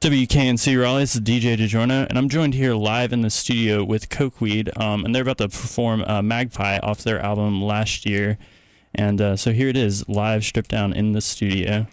WKNC Raleigh, this is DJ DiGiorno, and I'm joined here live in the studio with Cokeweed, um, and they're about to perform uh, Magpie off their album last year. And uh, so here it is, live stripped down in the studio.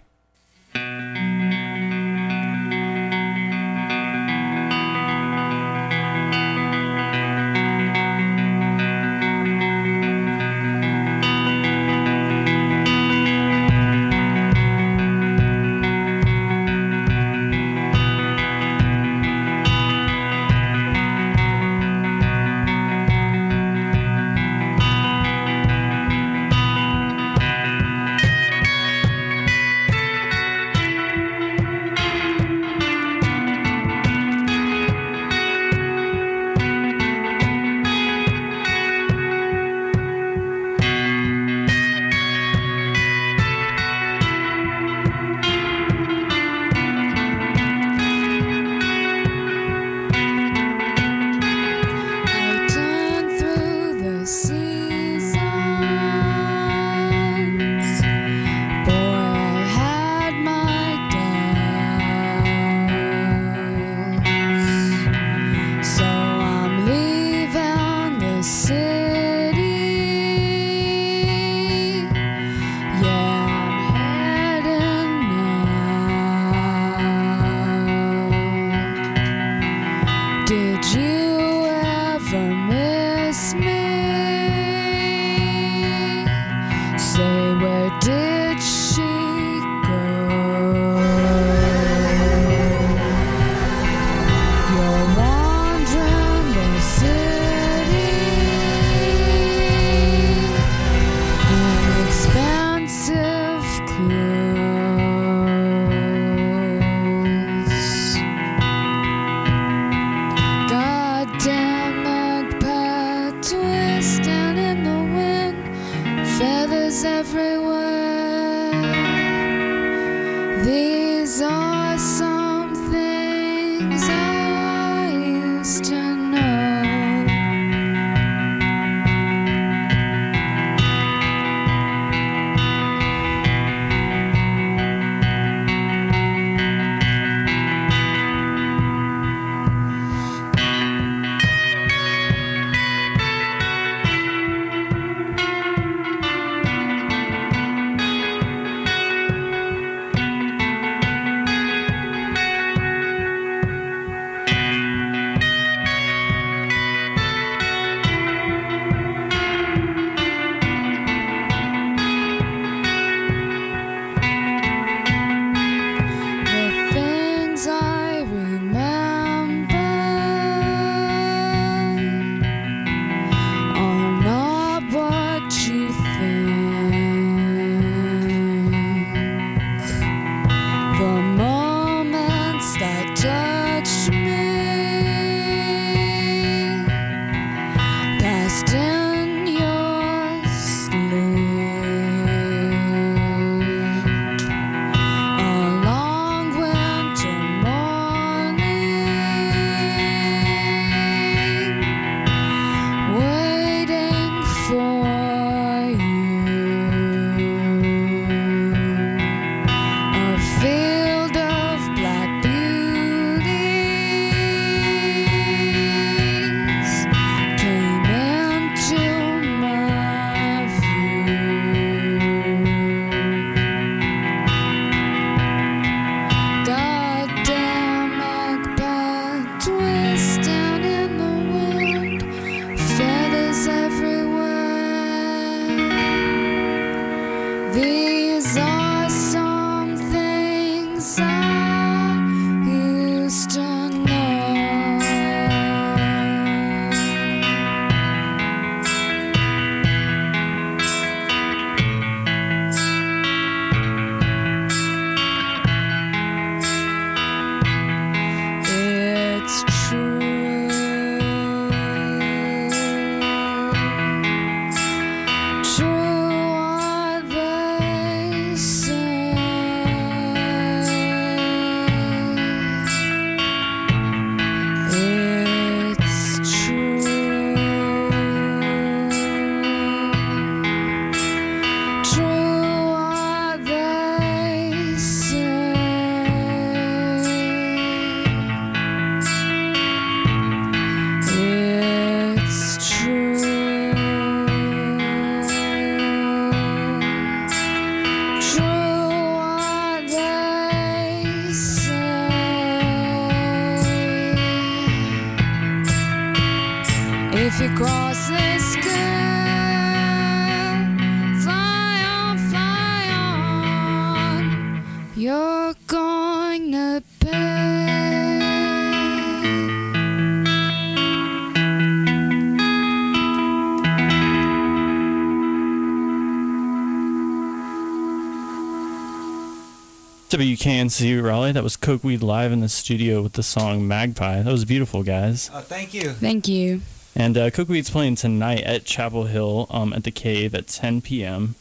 WKNC Raleigh. That was Coke Weed live in the studio with the song Magpie. That was beautiful, guys. Oh, thank you. Thank you. And uh, Cokeweed's playing tonight at Chapel Hill um, at the Cave at 10 p.m.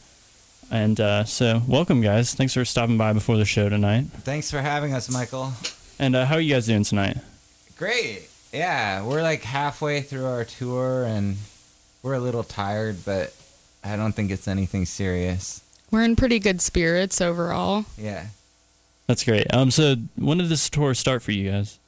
And uh, so, welcome, guys. Thanks for stopping by before the show tonight. Thanks for having us, Michael. And uh, how are you guys doing tonight? Great. Yeah, we're like halfway through our tour and we're a little tired, but I don't think it's anything serious. We're in pretty good spirits overall. Yeah. That's great. Um, so when did this tour start for you guys?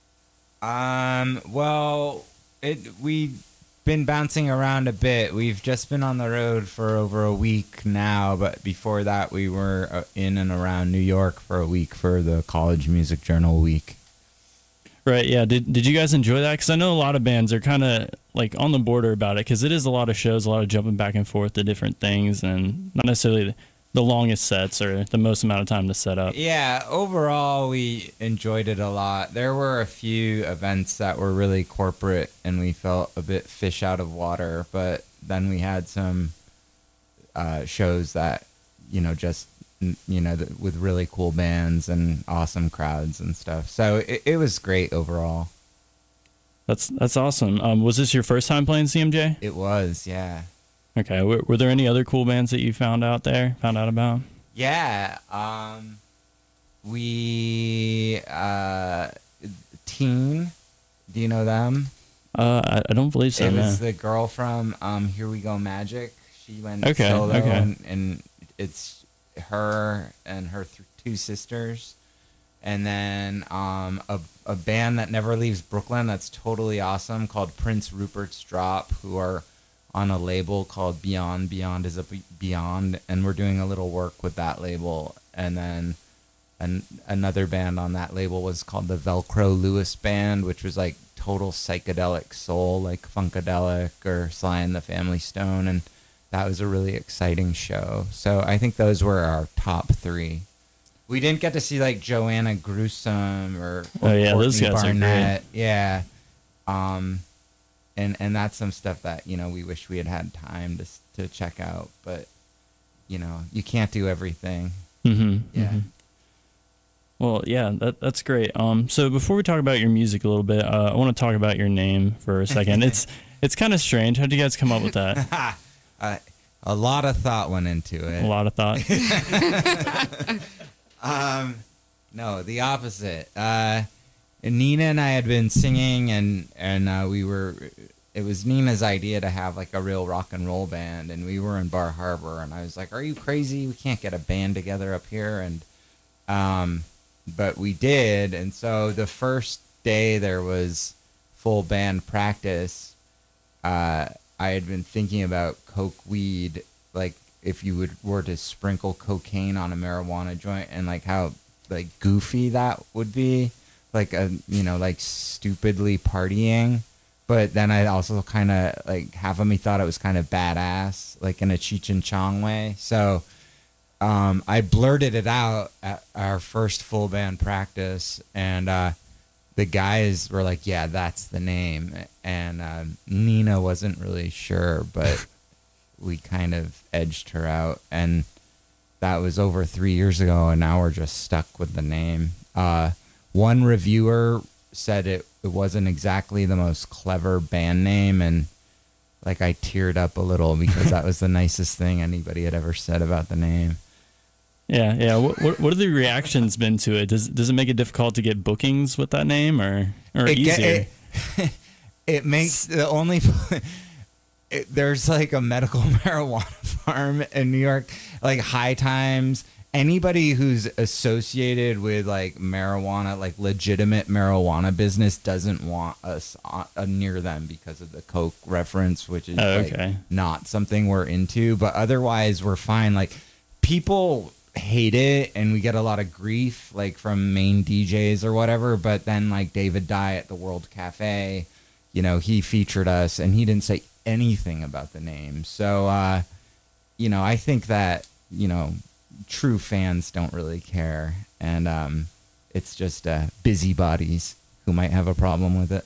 Um, well, it we've been bouncing around a bit. We've just been on the road for over a week now, but before that we were uh, in and around New York for a week for the College Music Journal week. Right. Yeah. Did Did you guys enjoy that? Because I know a lot of bands are kind of like on the border about it because it is a lot of shows, a lot of jumping back and forth to different things, and not necessarily the longest sets or the most amount of time to set up. Yeah, overall we enjoyed it a lot. There were a few events that were really corporate and we felt a bit fish out of water, but then we had some uh, shows that you know just you know th- with really cool bands and awesome crowds and stuff. So it, it was great overall. That's that's awesome. Um, was this your first time playing CMJ? It was, yeah. Okay. Were, were there any other cool bands that you found out there? Found out about? Yeah. Um, we uh, Teen. Do you know them? Uh, I, I don't believe so. it no. was the girl from um, Here We Go Magic. She went Okay, solo, okay. And, and it's her and her th- two sisters, and then um, a a band that never leaves Brooklyn. That's totally awesome called Prince Rupert's Drop, who are on a label called Beyond. Beyond is a Beyond, and we're doing a little work with that label, and then. An, another band on that label was called the Velcro Lewis Band, which was like total psychedelic soul, like Funkadelic or Sly and the Family Stone, and that was a really exciting show. So I think those were our top three. We didn't get to see like Joanna Gruesome or, or Oh, yeah, those Courtney guys are great. Barnett. Yeah, um, and and that's some stuff that you know we wish we had had time to to check out, but you know you can't do everything. Mm-hmm. Yeah. Well, yeah, that, that's great. Um, so before we talk about your music a little bit, uh, I want to talk about your name for a second. it's it's kind of strange. How did you guys come up with that? uh, a lot of thought went into it. A lot of thought. Um, no, the opposite. Uh, Nina and I had been singing, and and uh, we were. It was Nina's idea to have like a real rock and roll band, and we were in Bar Harbor, and I was like, "Are you crazy? We can't get a band together up here." And um, but we did, and so the first day there was full band practice. Uh, I had been thinking about coke weed, like if you would were to sprinkle cocaine on a marijuana joint, and like how like goofy that would be, like a you know like stupidly partying. But then I also kind of like half of me thought it was kind of badass, like in a Cheech and Chong way. So um, I blurted it out at our first full band practice, and uh, the guys were like, "Yeah, that's the name." And um, Nina wasn't really sure, but we kind of edged her out, and that was over three years ago, and now we're just stuck with the name. Uh, one reviewer said it, it wasn't exactly the most clever band name, and like I teared up a little because that was the nicest thing anybody had ever said about the name. yeah, yeah. What, what what have the reactions been to it? Does does it make it difficult to get bookings with that name, or or it, easier? it, it makes the only it, there's like a medical marijuana farm in New York, like High Times. Anybody who's associated with like marijuana, like legitimate marijuana business, doesn't want us on, uh, near them because of the coke reference, which is Oh, like, not something we're into. But otherwise, we're fine. Like people hate it, and we get a lot of grief, like from main DJs or whatever. But then, like David Dye at the World Cafe, you know, he featured us, and he didn't say anything about the name. So, uh, you know, I think that you know, true fans don't really care, and um, it's just uh, busybodies who might have a problem with it.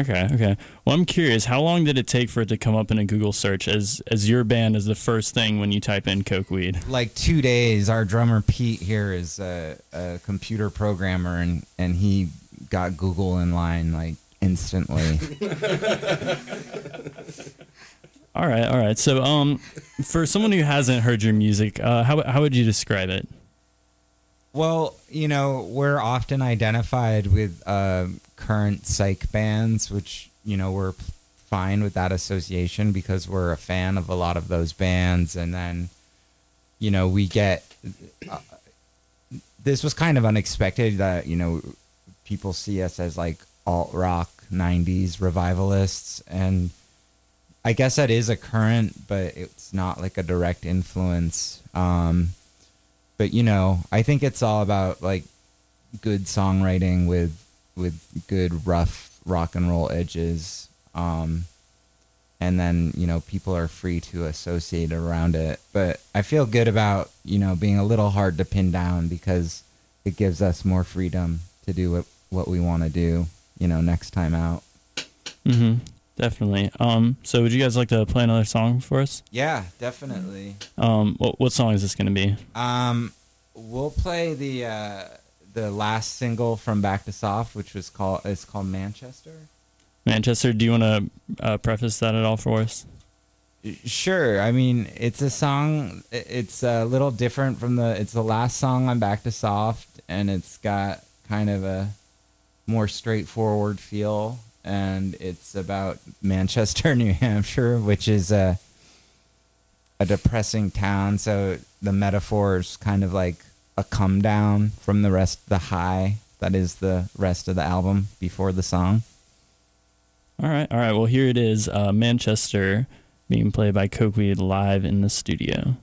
Okay, okay. Well, I'm curious, how long did it take for it to come up in a Google search as as your band is the first thing when you type in Cokeweed? Like two days. Our drummer Pete here is a, a computer programmer, and and he got Google in line like instantly. All right, all right. So, um, for someone who hasn't heard your music, uh, how how would you describe it? Well, you know, we're often identified with uh, current psych bands, which, you know, we're fine with that association because we're a fan of a lot of those bands. And then, you know, we get. Uh, this was kind of unexpected that, you know, people see us as like alt rock 90s revivalists. And I guess that is a current, but it's not like a direct influence. Um, but you know, I think it's all about like good songwriting with with good rough rock and roll edges. Um, and then you know people are free to associate around it. But I feel good about you know being a little hard to pin down because it gives us more freedom to do what what we want to do. You know, next time out. Mm-hmm. Definitely. Um, so would you guys like to play another song for us? Yeah, definitely. Um, what what song is this going to be? Um, we'll play the uh, the last single from Back to Soft, which was called it's called Manchester. Manchester. Do you want to uh, preface that at all for us? Sure. I mean, it's a song. It's a little different from the. It's the last song on Back to Soft, and it's got kind of a more straightforward feel. And it's about Manchester, New Hampshire, which is a a depressing town. So the metaphor is kind of like a come down from the rest, the high that is the rest of the album before the song. All right, all right. Well, here it is. Uh, Manchester being played by Cokeweed live in the studio.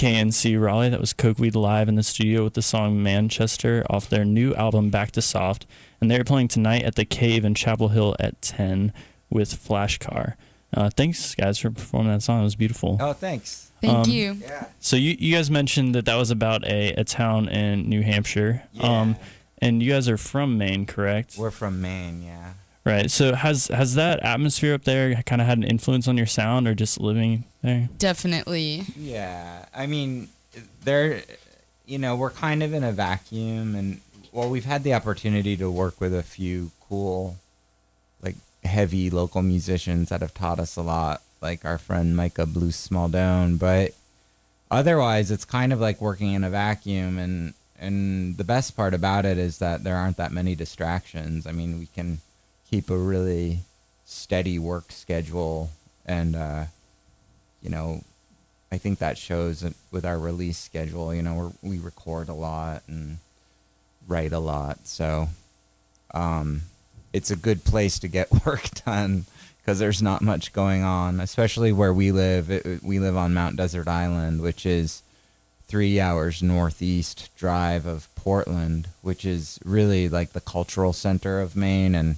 WKNC Raleigh. That was Cokeweed live in the studio with the song Manchester off their new album Back to Soft. And they're playing tonight at the Cave in Chapel Hill at 10 with Flash Car. Uh, thanks, guys, for performing that song. It was beautiful. Oh, thanks. Thank Um, you. Yeah. So you, you guys mentioned that that was about a, a town in New Hampshire. Yeah. Um, and you guys are from Maine, correct? We're from Maine, yeah. Right. So has has that atmosphere up there kind of had an influence on your sound, or just living there? Definitely. Yeah, I mean, there, you know, we're kind of in a vacuum, and well, we've had the opportunity to work with a few cool, like heavy local musicians that have taught us a lot, like our friend Micah Blue Smaldone. But otherwise, it's kind of like working in a vacuum, and and the best part about it is that there aren't that many distractions. I mean, we can keep a really steady work schedule, and uh, you know, I think that shows it with our release schedule. You know, we record a lot and write a lot, so um, it's a good place to get work done because there's not much going on, especially where we live. It- we live on Mount Desert Island, which is three hours northeast drive of Portland, which is really like the cultural center of Maine and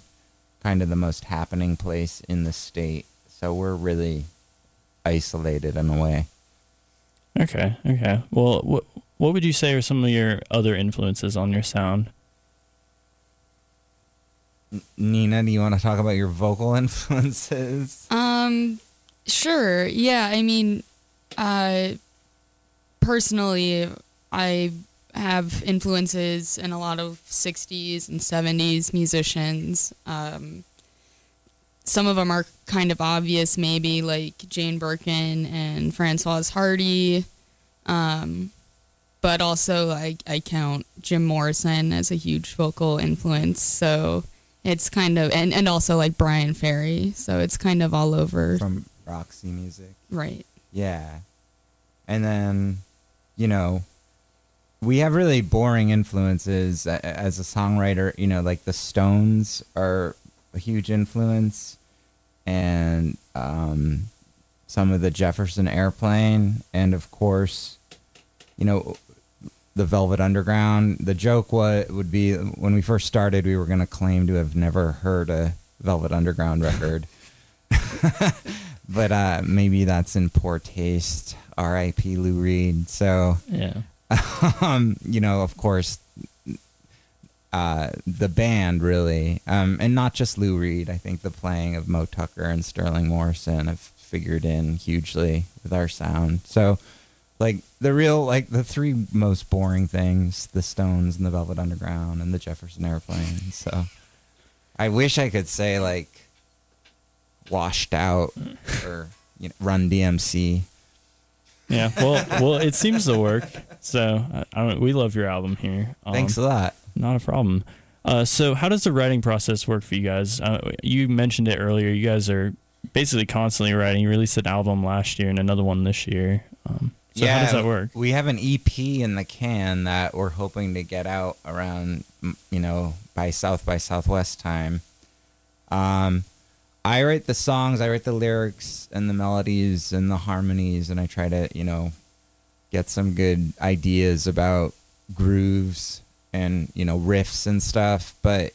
kind of the most happening place in the state. So we're really isolated in a way. Okay. Okay. Well, what what would you say are some of your other influences on your sound? N- Nina, do you want to talk about your vocal influences? Um, sure. Yeah. I mean, uh, personally, I have influences in a lot of 60s and 70s musicians. Um, some of them are kind of obvious, maybe like Jane Birkin and Francoise Hardy. Um, but also, I, I count Jim Morrison as a huge vocal influence. So it's kind of, and, and also like Bryan Ferry. So it's kind of all over. From Roxy Music. Right. Yeah. And then, you know, we have really boring influences as a songwriter. You know, like the Stones are a huge influence, and um, some of the Jefferson Airplane, and of course, you know, the Velvet Underground. The joke wa- would be when we first started, we were going to claim to have never heard a Velvet Underground record. but uh, maybe that's in poor taste. R.I.P. Lou Reed. So, Yeah. um, you know, of course, uh, the band really, um, and not just Lou Reed. I think the playing of Moe Tucker and Sterling Morrison have figured in hugely with our sound. So, like the real, like the three most boring things: the Stones and the Velvet Underground and the Jefferson Airplane. So, I wish I could say like washed out or you know, Run DMC. Yeah. Well, well, it seems to work. So I, I we love your album here. Um, Thanks a lot. Not a problem. Uh, so how does the writing process work for you guys? Uh, you mentioned it earlier. You guys are basically constantly writing. You released an album last year and another one this year. Um, so how does that work? We have an EP in the can that we're hoping to get out around, you know, by South by Southwest time. Um, I write the songs, I write the lyrics and the melodies and the harmonies, and I try to, you know, get some good ideas about grooves and you know riffs and stuff. But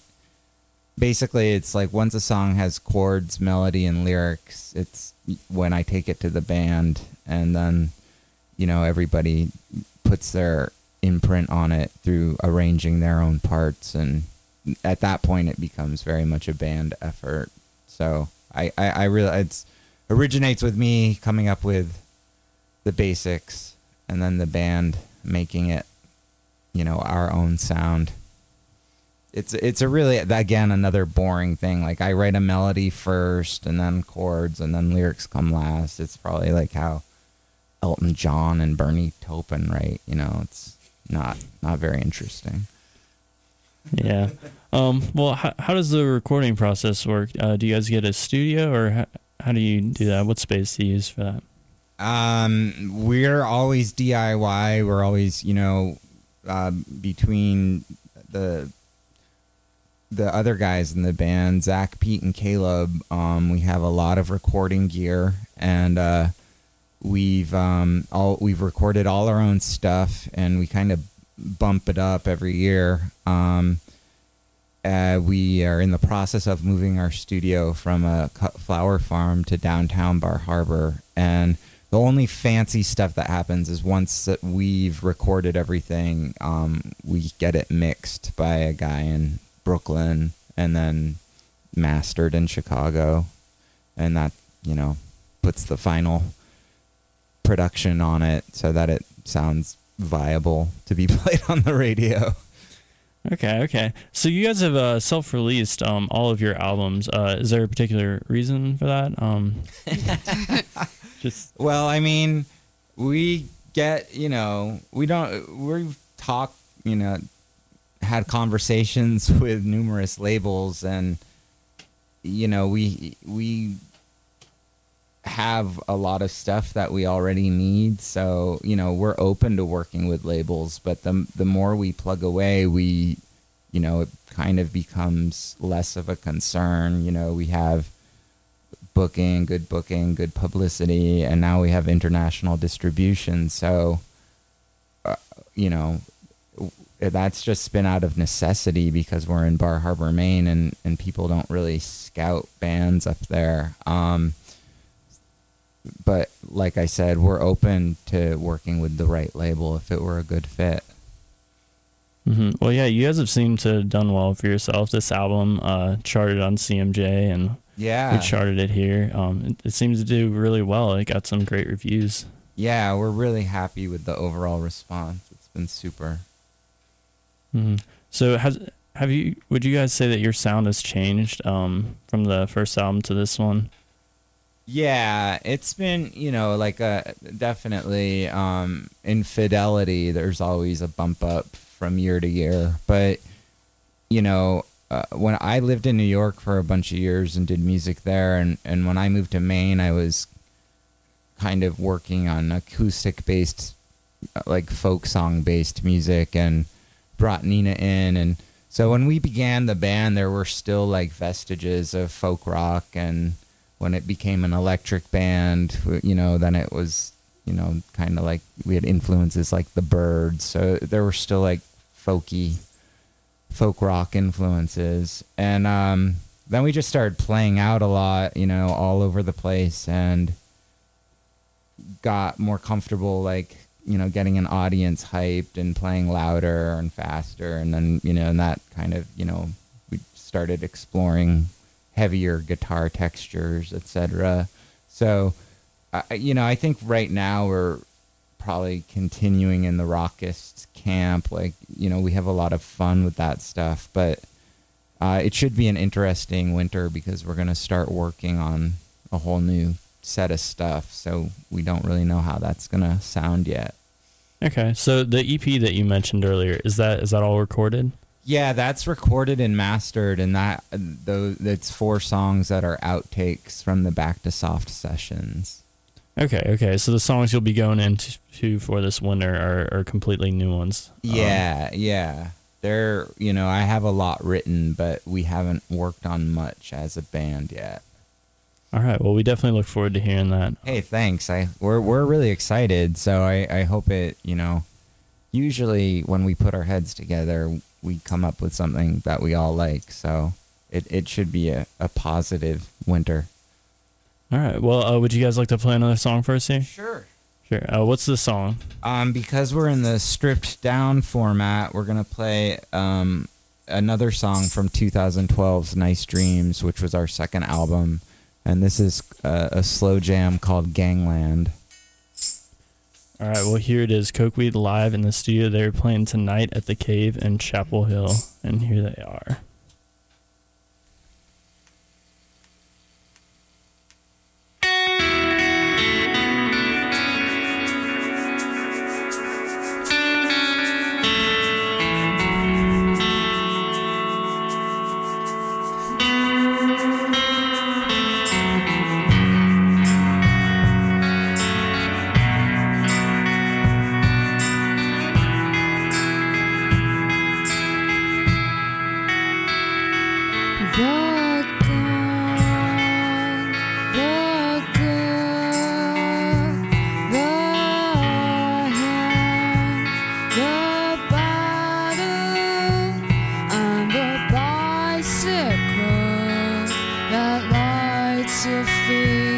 basically, it's like once a song has chords, melody, and lyrics, it's when I take it to the band, and then you know everybody puts their imprint on it through arranging their own parts and at that point it becomes very much a band effort so i i, I really it's originates with me coming up with the basics and then the band making it you know our own sound it's it's a really again another boring thing like i write a melody first and then chords and then lyrics come last it's probably like how elton john and bernie taupin write you know it's not not very interesting Yeah. Um, well, how, how does the recording process work? Uh, do you guys get a studio or how, how do you do that? What space do you use for that? Um, we're always DIY. We're always, you know, uh, between the the other guys in the band, Zach, Pete, and Caleb. Um, we have a lot of recording gear, and uh, we've um, all we've recorded all our own stuff, and we kind of bump it up every year. Um, uh, we are in the process of moving our studio from a flower farm to downtown Bar Harbor, and the only fancy stuff that happens is once we've recorded everything, um, we get it mixed by a guy in Brooklyn, and then mastered in Chicago, and that you know puts the final production on it so that it sounds viable to be played on the radio. Okay, okay. So you guys have uh, self-released um, all of your albums. Uh, is there a particular reason for that? Um, just Well, I mean, we get, you know, we don't, we've talked, you know, had conversations with numerous labels and, you know, we, we have a lot of stuff that we already need. So, you know, we're open to working with labels, but the, the more we plug away, we, you know, it kind of becomes less of a concern. You know, we have, booking, good booking, good publicity, and now we have international distribution. So, uh, you know, that's just been out of necessity because we're in Bar Harbor, Maine, and and people don't really scout bands up there. Um, but like I said, we're open to working with the right label if it were a good fit. hmm well, yeah. You guys have seemed to have done well for yourself. This album uh, charted on CMJ, and Yeah, we charted it here. Um, it, it seems to do really well. It got some great reviews. yeah, we're really happy with the overall response. It's been super. hmm So has have you? Would you guys say that your sound has changed um, from the first album to this one? Yeah, it's been, you know, like a definitely um infidelity. There's always a bump up from year to year, but you know, uh, when I lived in New York for a bunch of years and did music there and and when I moved to Maine, I was kind of working on acoustic based like folk song based music and brought Nina in and so when we began the band there were still like vestiges of folk rock and when it became an electric band, you know, then it was, you know, kind of like we had influences like the Byrds. So there were still like folky, folk rock influences, and um, then we just started playing out a lot, you know, all over the place, and got more comfortable, like you know, getting an audience hyped and playing louder and faster, and then you know, and that kind of, you know, we started exploring heavier guitar textures, etc. So, I you know, I think right now we're probably continuing in the rockist camp. Like, you know, we have a lot of fun with that stuff, but uh, it should be an interesting winter because we're going to start working on a whole new set of stuff. So we don't really know how that's going to sound yet. Okay, so the EP that you mentioned earlier is that is that all recorded? Yeah, that's recorded and mastered, and that those it's four songs that are outtakes from the Back to Soft sessions. Okay, okay. So the songs you'll be going into for this winter are, are completely new ones. Um, Yeah, yeah. They're you know I have a lot written, but we haven't worked on much as a band yet. all right. Well, we definitely look forward to hearing that. Hey, thanks. I we're we're really excited. So I I hope it you know. Usually when we put our heads together, we come up with something that we all like. So it it should be a, a positive winter. All right. Well, uh, would you guys like to play another song for us here? Sure. Sure. Uh, what's the song? Um, because we're in the stripped down format, we're gonna play um, another song from 2012's "Nice Dreams," which was our second album, and this is uh, a slow jam called "Gangland." All right. Well, here it is. Cokeweed live in the studio. They're playing tonight at the Cave in Chapel Hill, and here they are. to feel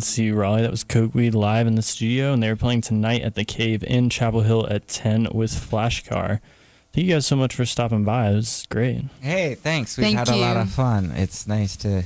WKNC Raleigh. That was Cokeweed live in the studio, and they were playing tonight at the Cave in Chapel Hill at 10 with Flash Car. Thank you guys so much for stopping by. It was great. Hey, thanks. We've Thank had a lot of fun. It's nice to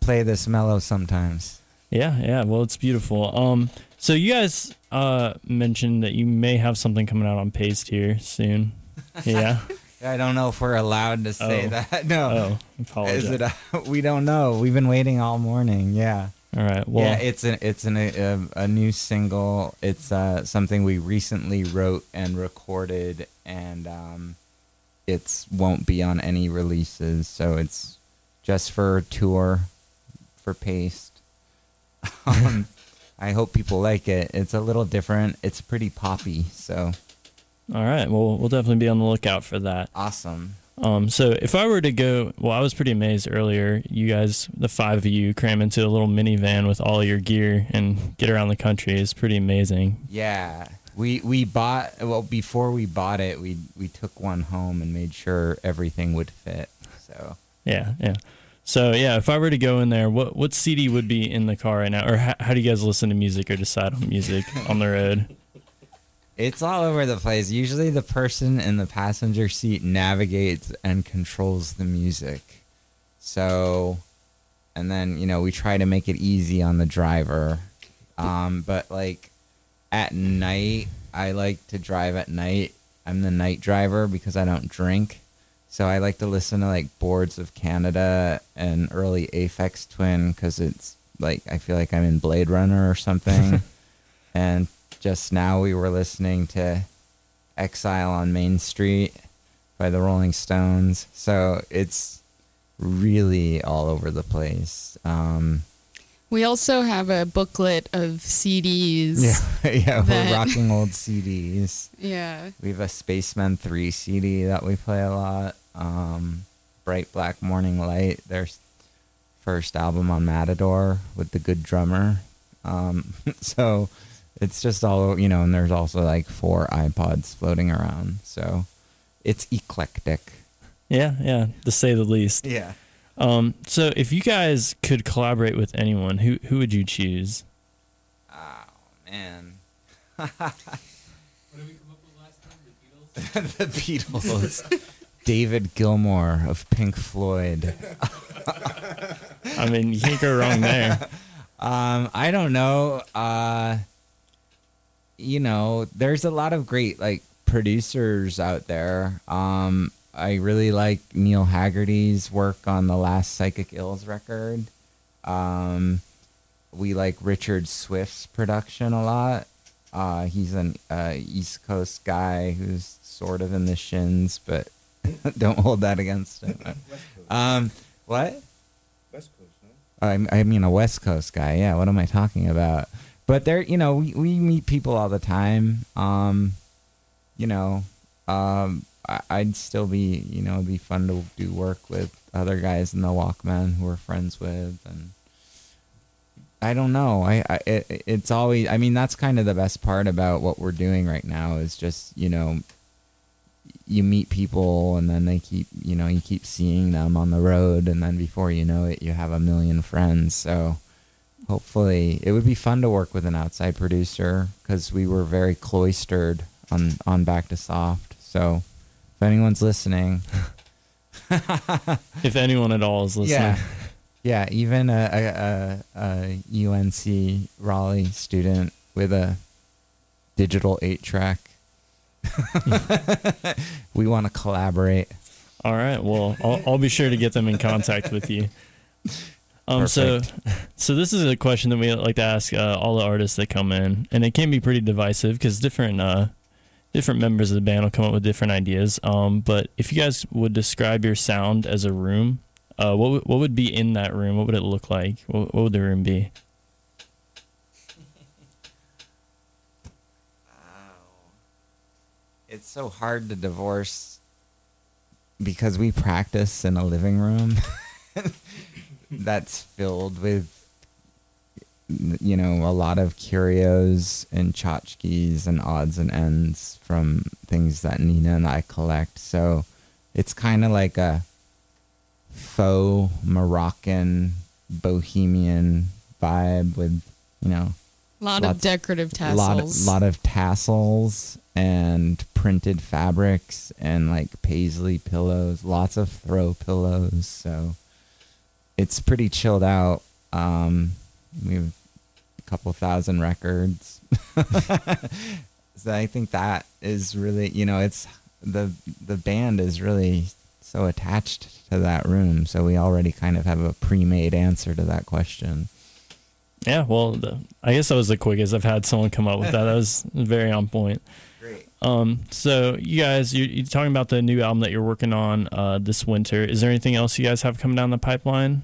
play this mellow sometimes. Yeah, yeah. Well, it's beautiful. Um, so you guys uh mentioned that you may have something coming out on Paste here soon. Yeah. I don't know if we're allowed to say Oh. that. No. Oh, apologize. Is it? A, we don't know. We've been waiting all morning. Yeah. All right. Well, yeah, it's an it's an, a, a new single. It's uh, something we recently wrote and recorded, and um, it's won't be on any releases. So it's just for tour, for Paste. Um, I hope people like it. It's a little different. It's pretty poppy. So all right. Well, we'll definitely be on the lookout for that. awesome. Um, so if I were to go, well, I was pretty amazed earlier. You guys, the five of you, cram into a little minivan with all your gear and get around the country. is pretty amazing. Yeah. We we bought well before we bought it we we took one home and made sure everything would fit. So Yeah, yeah. So yeah, if I were to go in there, what what CD would be in the car right now, or how, how do you guys listen to music or decide on music on the road? It's all over the place. Usually, the person in the passenger seat navigates and controls the music. So, and then you know we try to make it easy on the driver. Um, but like at night, I like to drive at night. I'm the night driver because I don't drink. So I like to listen to like Boards of Canada and early Aphex Twin because it's like I feel like I'm in Blade Runner or something. and just now we were listening to Exile on Main Street by the Rolling Stones. So it's really all over the place. Um, We also have a booklet of CDs. yeah, yeah, That- we're rocking old CDs. Yeah. We have a Spacemen 3 CD that we play a lot. Um, Bright Black Morning Light, their first album on Matador with the good drummer. Um, so it's just all, you know, and there's also like four iPods floating around. So it's eclectic. Yeah, yeah, to say the least. Yeah. Um, so if you guys could collaborate with anyone, who who would you choose? Oh, man. What did we come up with last time? The Beatles? the Beatles. David Gilmour of Pink Floyd. I mean, you can't go wrong there. Um, I don't know. Uh, you know, there's a lot of great like producers out there. Um, I really like Neil Hagerty's work on the last Psychic Ills record. Um, we like Richard Swift's production a lot. Uh, he's an uh, East Coast guy who's sort of in the shins, but don't hold that against him. Um, what? West Coast, no? I, I mean a West Coast guy. Yeah, what am I talking about? But there, you know, we, we meet people all the time. Um, you know, um, I, I'd still be, you know, it'd be fun to do work with other guys in the Walkmen who we're friends with, and I don't know. I, I it, it's always. I mean, that's kind of the best part about what we're doing right now is just you know you meet people and then they keep you know you keep seeing them on the road and then before you know it you have a million friends so hopefully it would be fun to work with an outside producer because we were very cloistered on on back to soft so if anyone's listening If anyone at all is listening. yeah yeah even a, a, a, a unc raleigh student with a digital 8 track we want to collaborate All right. Well, I'll, I'll be sure to get them in contact with you. Um, so, so this is a question that we like to ask uh, all the artists that come in, and it can be pretty divisive because different uh, different members of the band will come up with different ideas. Um, but if you guys would describe your sound as a room, uh, what would, what would be in that room? What would it look like? What, what would the room be? It's so hard to divorce because we practice in a living room that's filled with you know a lot of curios and tchotchkes and odds and ends from things that Nina and I collect. So it's kind of like a faux Moroccan bohemian vibe with you know A lot of decorative tassels. lot of, lot of tassels and printed fabrics and like paisley pillows lots of throw pillows so it's pretty chilled out um we have a couple thousand records so i think that is really you know it's the the band is really so attached to that room, so we already kind of have a pre-made answer to that question. Yeah, well, the, I guess that was the quickest I've had someone come up with that. That was very on point. Um, so you guys, you, you're talking about the new album that you're working on uh, this winter. Is there anything else you guys have coming down the pipeline?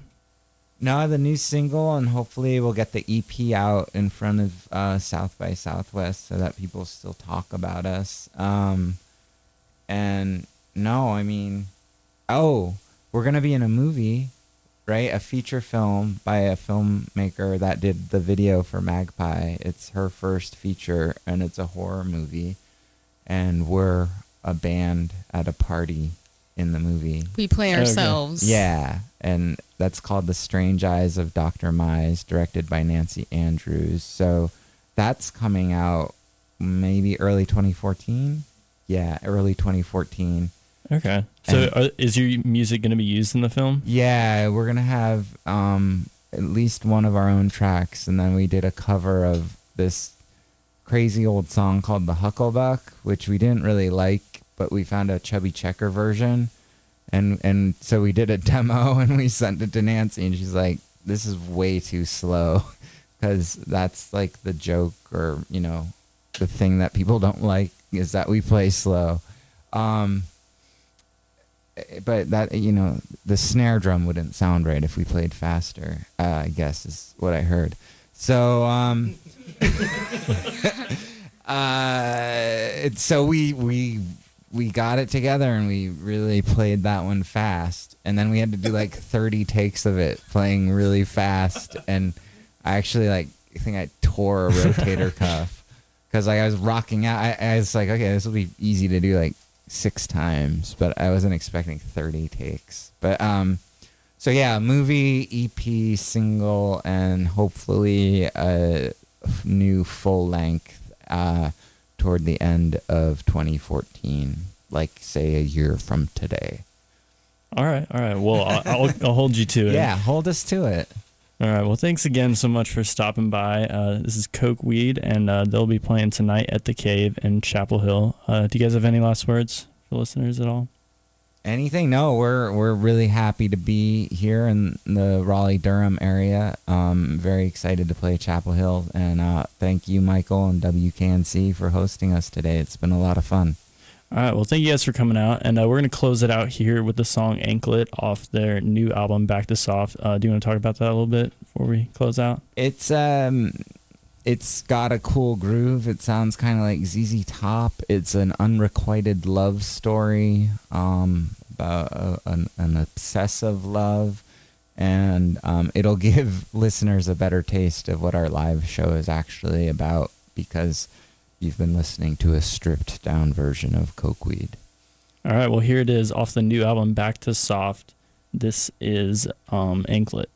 No, the new single, and hopefully we'll get the EP out in front of uh, South by Southwest so that people still talk about us. Um, and no, I mean, oh, we're gonna be in a movie, right? A feature film by a filmmaker that did the video for Magpie. It's her first feature, and it's a horror movie, and we're a band at a party in the movie. We play Okay. ourselves. Yeah, and that's called The Strange Eyes of Dr. Myes, directed by Nancy Andrews. So that's coming out maybe early 2014. Yeah, early 2014. Okay. So And- uh, is your music going to be used in the film? Yeah, we're gonna have um, at least one of our own tracks, and then we did a cover of this crazy old song called "The Hucklebuck," which we didn't really like, but we found a Chubby Checker version, and and so we did a demo and we sent it to Nancy, and she's like, "This is way too slow," because that's like the joke, or you know, the thing that people don't like is that we play slow. Um, but that you know the snare drum wouldn't sound right if we played faster uh, i guess is what i heard. So um uh so we we we got it together and we really played that one fast. And then we had to do like 30 takes of it playing really fast. And i actually like i think i tore a rotator cuff because like i was rocking out. I, I was like okay this will be easy to do like six times, but I wasn't expecting 30 takes. But um so yeah, movie, EP, single and hopefully a new full length uh toward the end of 2014, like say a year from today. All right. All right. Well, I'll, I'll, I'll hold you to it. Yeah, hold us to it. All right. Well, thanks again so much for stopping by. Uh, this is Cokeweed, and uh, they'll be playing tonight at the Cave in Chapel Hill. Uh, do you guys have any last words for listeners at all? Anything? No, we're we're really happy to be here in the Raleigh Durham area. Um, very excited to play Chapel Hill, and uh, thank you, Michael and WKNC for hosting us today. It's been a lot of fun. All right. Well, thank you guys for coming out, and uh, we're gonna close it out here with the song "Anklet" off their new album "Back to Soft." Uh, do you want to talk about that a little bit before we close out? It's um, it's got a cool groove. It sounds kind of like ZZ Top. It's an unrequited love story um, about a, an, an obsessive love, and um, it'll give listeners a better taste of what our live show is actually about because you've been listening to a stripped down version of Cokeweed. All right. Well, here it is off the new album "Back to Soft." This is um, "Anklet."